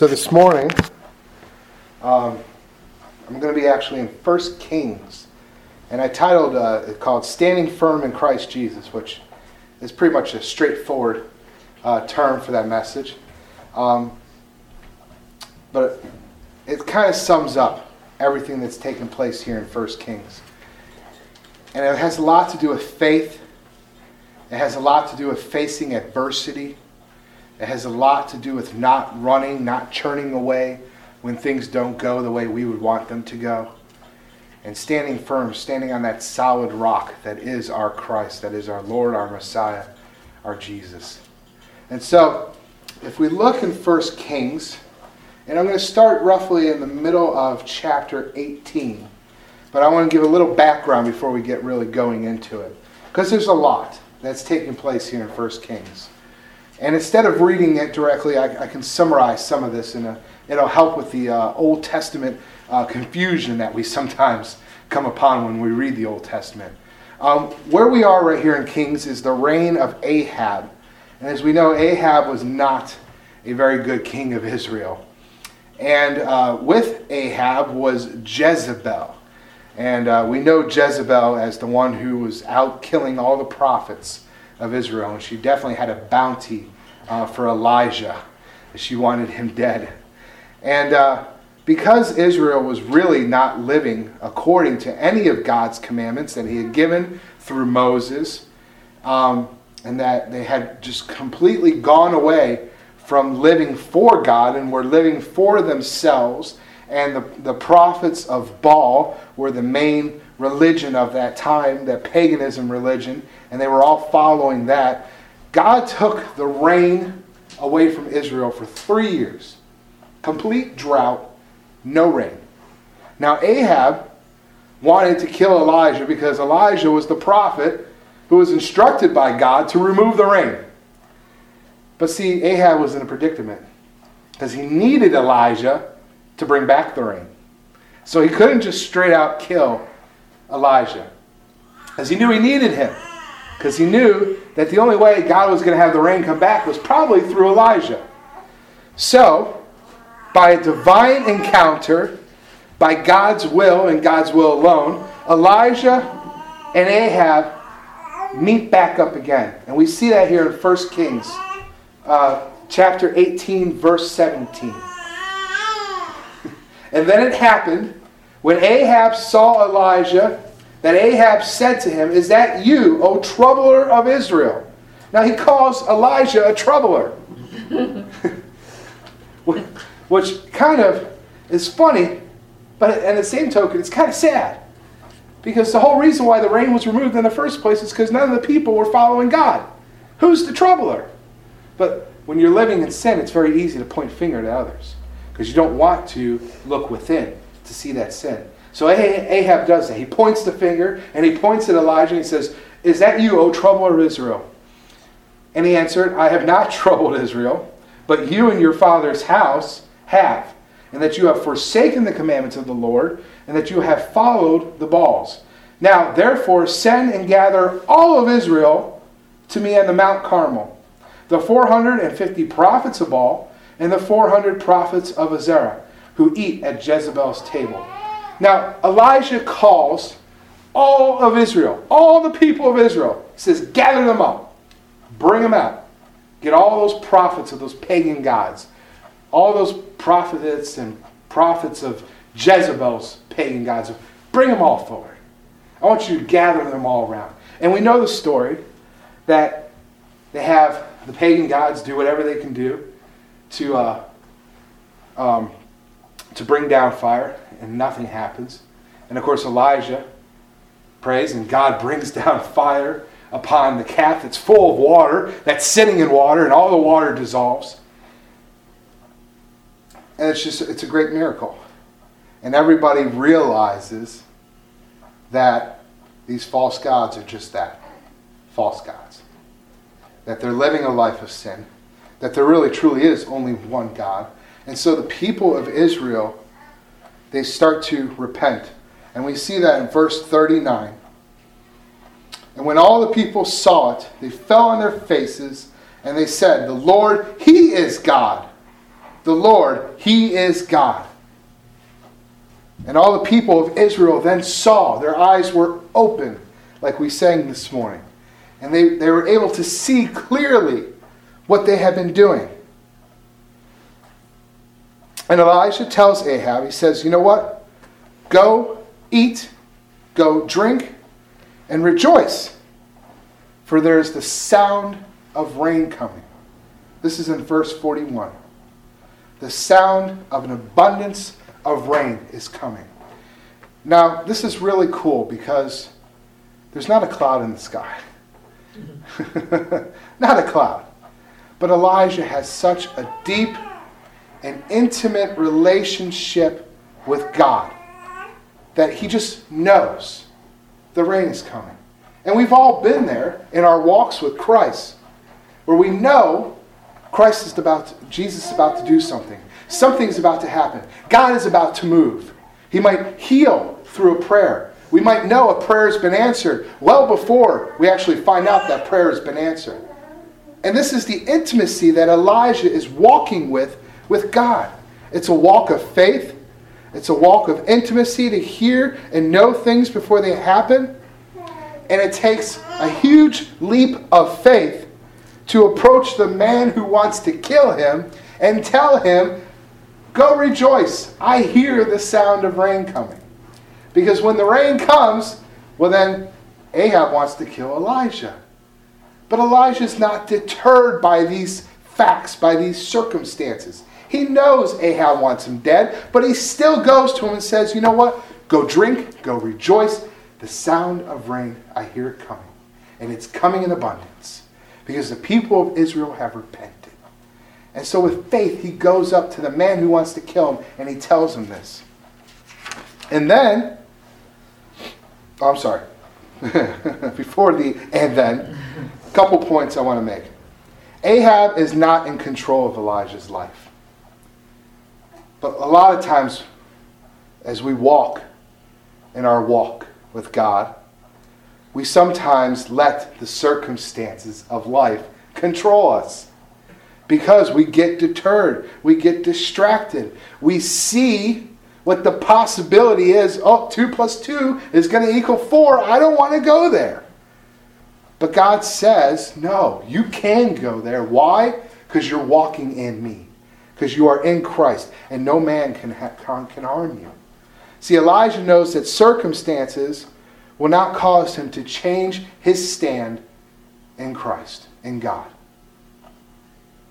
So this morning, um, I'm going to be actually in First Kings, and I titled uh, it called "Standing Firm in Christ Jesus," which is pretty much a straightforward uh, term for that message. Um, but it kind of sums up everything that's taken place here in First Kings, and it has a lot to do with faith. It has a lot to do with facing adversity it has a lot to do with not running, not churning away when things don't go the way we would want them to go. And standing firm, standing on that solid rock that is our Christ, that is our Lord, our Messiah, our Jesus. And so, if we look in 1 Kings, and I'm going to start roughly in the middle of chapter 18, but I want to give a little background before we get really going into it. Because there's a lot that's taking place here in 1 Kings. And instead of reading it directly, I, I can summarize some of this, and it'll help with the uh, Old Testament uh, confusion that we sometimes come upon when we read the Old Testament. Um, where we are right here in Kings is the reign of Ahab. And as we know, Ahab was not a very good king of Israel. And uh, with Ahab was Jezebel. And uh, we know Jezebel as the one who was out killing all the prophets of Israel. And she definitely had a bounty uh, for Elijah. She wanted him dead. And uh, because Israel was really not living according to any of God's commandments that he had given through Moses, um, and that they had just completely gone away from living for God and were living for themselves, and the, the prophets of Baal were the main religion of that time, that paganism religion, and they were all following that. God took the rain away from Israel for three years. Complete drought, no rain. Now, Ahab wanted to kill Elijah because Elijah was the prophet who was instructed by God to remove the rain. But see, Ahab was in a predicament because he needed Elijah to bring back the rain. So he couldn't just straight out kill Elijah because he knew he needed him because he knew that the only way God was going to have the rain come back was probably through Elijah. So, by a divine encounter, by God's will and God's will alone, Elijah and Ahab meet back up again. And we see that here in 1 Kings uh, chapter 18, verse 17. and then it happened when Ahab saw Elijah that Ahab said to him, Is that you, O troubler of Israel? Now he calls Elijah a troubler. Which kind of is funny, but at the same token, it's kind of sad. Because the whole reason why the rain was removed in the first place is because none of the people were following God. Who's the troubler? But when you're living in sin, it's very easy to point finger to others because you don't want to look within to see that sin. So Ahab does that. He points the finger and he points at Elijah and he says, Is that you, O troubler of Israel? And he answered, I have not troubled Israel, but you and your father's house have, and that you have forsaken the commandments of the Lord, and that you have followed the Baals. Now, therefore, send and gather all of Israel to me on the Mount Carmel, the 450 prophets of Baal, and the 400 prophets of Asherah, who eat at Jezebel's table. Now, Elijah calls all of Israel, all the people of Israel. He says, gather them up, bring them out. Get all those prophets of those pagan gods, all those prophets and prophets of Jezebel's pagan gods, bring them all forward. I want you to gather them all around. And we know the story that they have the pagan gods do whatever they can do to, uh, um, to bring down fire and nothing happens. And of course, Elijah prays, and God brings down fire upon the calf that's full of water, that's sitting in water, and all the water dissolves. And it's just, it's a great miracle. And everybody realizes that these false gods are just that false gods. That they're living a life of sin. That there really truly is only one God. And so the people of Israel they start to repent. And we see that in verse 39. And when all the people saw it, they fell on their faces and they said, The Lord, He is God. the Lord, He is God. And all the people of Israel then saw, their eyes were open, like we sang this morning. And they, they were able to see clearly what they had been doing. And Elijah tells Ahab, he says, You know what? Go eat, go drink, and rejoice, for there is the sound of rain coming. This is in verse 41. The sound of an abundance of rain is coming. Now, this is really cool because there's not a cloud in the sky. not a cloud. But Elijah has such a deep and intimate relationship with God that he just knows the rain is coming. And we've all been there in our walks with Christ where we know Christ is about to, Jesus is about to do something. Something's about to happen. God is about to move. He might heal through a prayer. We might know a prayer has been answered well before we actually find out that prayer has been answered. And this is the intimacy that Elijah is walking with with God. It's a walk of faith. It's a walk of intimacy to hear and know things before they happen. And it takes a huge leap of faith to approach the man who wants to kill him and tell him Go rejoice. I hear the sound of rain coming. Because when the rain comes, well, then Ahab wants to kill Elijah. But Elijah is not deterred by these facts, by these circumstances. He knows Ahab wants him dead, but he still goes to him and says, You know what? Go drink, go rejoice. The sound of rain, I hear it coming. And it's coming in abundance because the people of Israel have repented. And so, with faith, he goes up to the man who wants to kill him and he tells him this. And then, oh, I'm sorry. Before the and then, a couple points I want to make. Ahab is not in control of Elijah's life. But a lot of times, as we walk in our walk with God, we sometimes let the circumstances of life control us because we get deterred, we get distracted. We see what the possibility is oh, 2 plus 2 is going to equal 4. I don't want to go there. But God says, no, you can go there. Why? Because you're walking in me, because you are in Christ, and no man can, ha- can harm you. See, Elijah knows that circumstances will not cause him to change his stand in Christ, in God.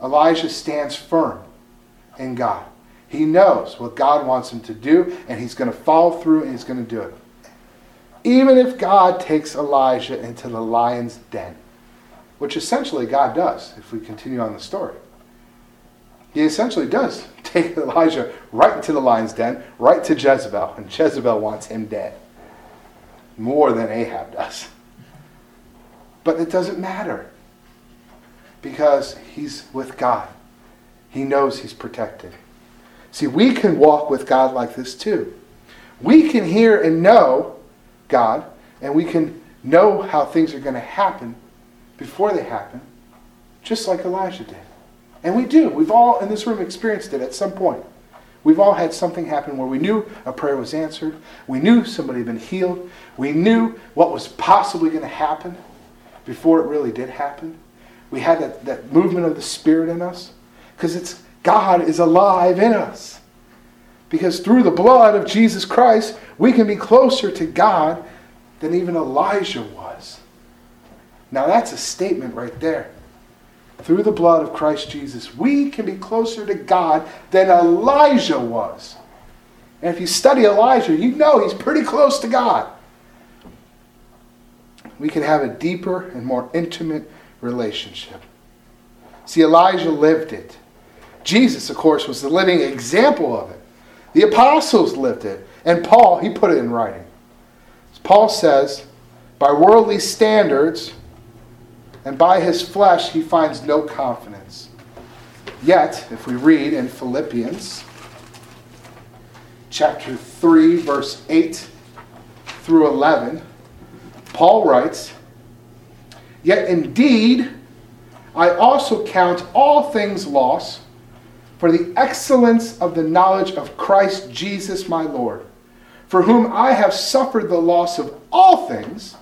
Elijah stands firm in God. He knows what God wants him to do, and he's going to follow through and he's going to do it. Even if God takes Elijah into the lion's den, which essentially God does, if we continue on the story. He essentially does take Elijah right into the lion's den, right to Jezebel, and Jezebel wants him dead. More than Ahab does. But it doesn't matter because he's with God. He knows he's protected. See, we can walk with God like this too. We can hear and know God, and we can know how things are going to happen before they happen, just like Elijah did. And we do. We've all in this room experienced it at some point. We've all had something happen where we knew a prayer was answered. We knew somebody had been healed. We knew what was possibly going to happen before it really did happen. We had that, that movement of the Spirit in us because it's God is alive in us. Because through the blood of Jesus Christ, we can be closer to God than even Elijah was. Now that's a statement right there. Through the blood of Christ Jesus, we can be closer to God than Elijah was. And if you study Elijah, you know he's pretty close to God. We can have a deeper and more intimate relationship. See, Elijah lived it. Jesus, of course, was the living example of it. The apostles lived it. And Paul, he put it in writing. Paul says, by worldly standards and by his flesh, he finds no confidence. Yet, if we read in Philippians chapter 3, verse 8 through 11, Paul writes, Yet indeed, I also count all things loss for the excellence of the knowledge of Christ Jesus my Lord, for whom I have suffered the loss of all things,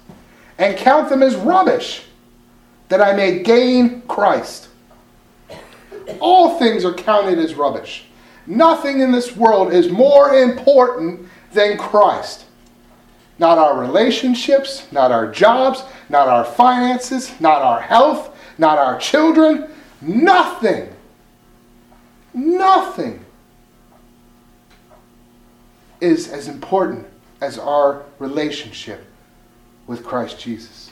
and count them as rubbish, that I may gain Christ. All things are counted as rubbish. Nothing in this world is more important than Christ. Not our relationships, not our jobs, not our finances, not our health, not our children. Nothing. Nothing is as important as our relationship with Christ Jesus.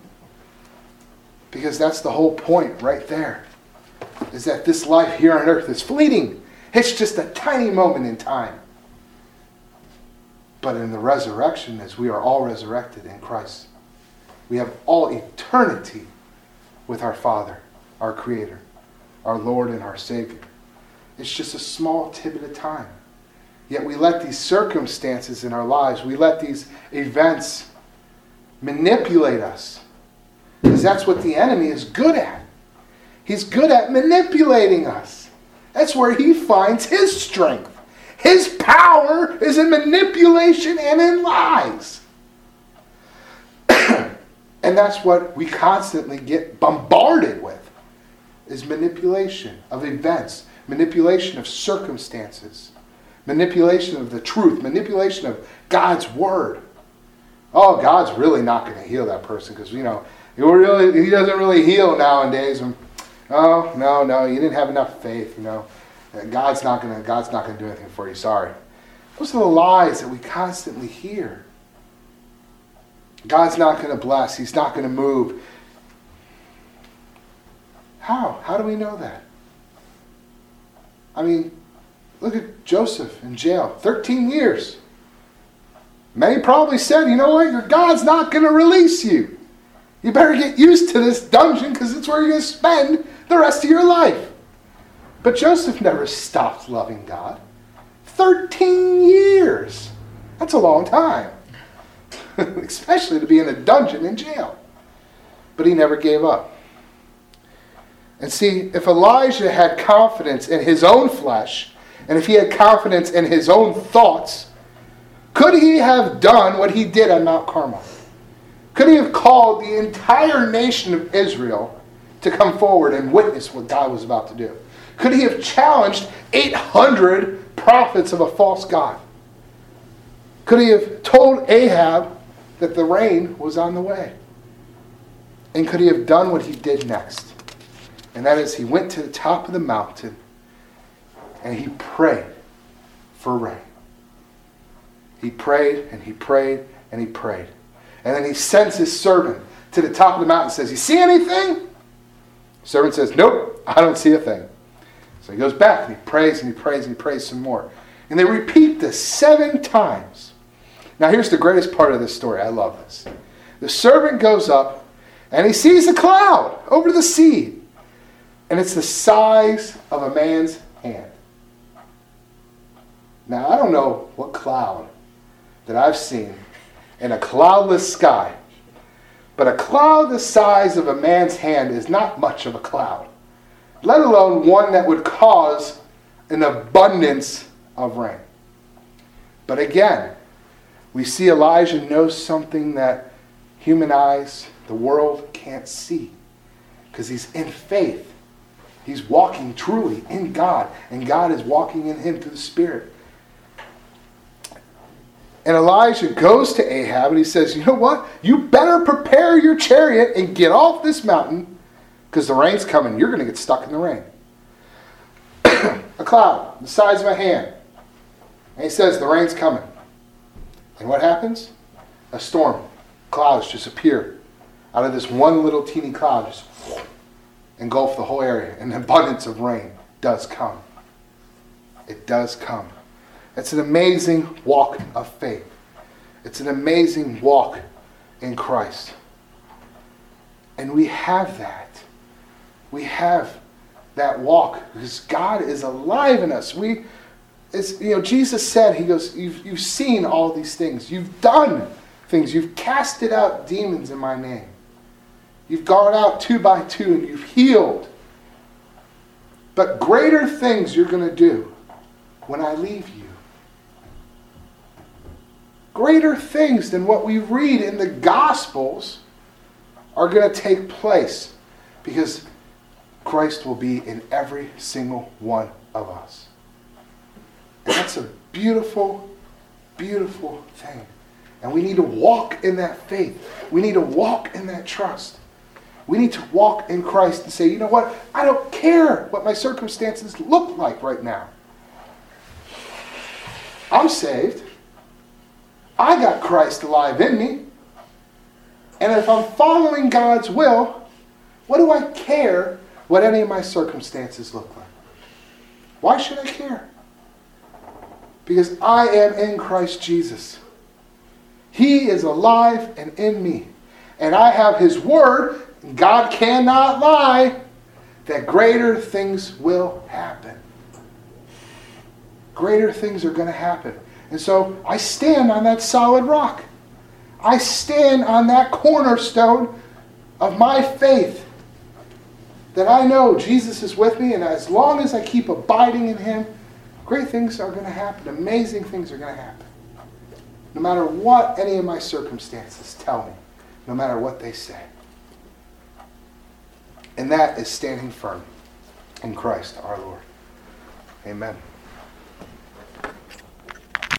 Because that's the whole point right there. Is that this life here on earth is fleeting. It's just a tiny moment in time. But in the resurrection, as we are all resurrected in Christ, we have all eternity with our Father, our Creator, our Lord, and our Savior. It's just a small tidbit of time. Yet we let these circumstances in our lives, we let these events manipulate us. Because that's what the enemy is good at. He's good at manipulating us. That's where he finds his strength. His power is in manipulation and in lies. and that's what we constantly get bombarded with is manipulation of events, manipulation of circumstances, manipulation of the truth, manipulation of God's word. Oh, God's really not going to heal that person because you know he really he doesn't really heal nowadays. And, oh no, no, you didn't have enough faith. You know, God's not to God's not to do anything for you. Sorry. Those are the lies that we constantly hear. God's not to bless. He's not to move. How? How do we know that? I mean, look at Joseph in jail 13 years. Many probably said, you know what, your God's not going to release you. You better get used to this dungeon because it's where you're going to spend the rest of your life. But Joseph never stopped loving God. 13 years. That's a long time. Especially to be in a dungeon in jail. But he never gave up. And see, if Elijah had confidence in his own flesh, and if he had confidence in his own thoughts, could he have done what he did on Mount Carmel? Could he have called the entire nation of Israel to come forward and witness what God was about to do? Could he have challenged 800 prophets of a false God? Could he have told Ahab that the rain was on the way? And could he have done what he did next? And that is, he went to the top of the mountain and he prayed for rain. He prayed and he prayed and he prayed. And then he sends his servant to the top of the mountain and says, You see anything? The servant says, Nope, I don't see a thing. So he goes back and he prays and he prays and he prays some more. And they repeat this seven times. Now, here's the greatest part of this story. I love this. The servant goes up and he sees a cloud over the sea and it's the size of a man's hand. Now, I don't know what cloud that I've seen in a cloudless sky, but a cloud the size of a man's hand is not much of a cloud, let alone one that would cause an abundance of rain. But again, we see Elijah knows something that human eyes, the world, can't see because he's in faith He's walking truly in God, and God is walking in him through the Spirit. And Elijah goes to Ahab and he says, You know what? You better prepare your chariot and get off this mountain because the rain's coming. You're going to get stuck in the rain. a cloud the size of a hand. And he says, The rain's coming. And what happens? A storm. Clouds just appear out of this one little teeny cloud. Just engulf the whole area, and abundance of rain does come. It does come. It's an amazing walk of faith. It's an amazing walk in Christ. And we have that. We have that walk because God is alive in us. We, it's, you know, Jesus said, He goes, you've, you've seen all these things. You've done things. You've casted out demons in my name. You've gone out two by two and you've healed. But greater things you're going to do when I leave you. Greater things than what we read in the Gospels are going to take place because Christ will be in every single one of us. And that's a beautiful, beautiful thing. And we need to walk in that faith. We need to walk in that trust. We need to walk in Christ and say, you know what? I don't care what my circumstances look like right now. I'm saved. I got Christ alive in me. And if I'm following God's will, what do I care what any of my circumstances look like? Why should I care? Because I am in Christ Jesus. He is alive and in me. And I have His Word, God cannot lie, that greater things will happen. Greater things are going to happen. And so I stand on that solid rock. I stand on that cornerstone of my faith that I know Jesus is with me, and as long as I keep abiding in Him, great things are going to happen. Amazing things are going to happen. No matter what any of my circumstances tell me, no matter what they say. And that is standing firm in Christ our Lord. Amen.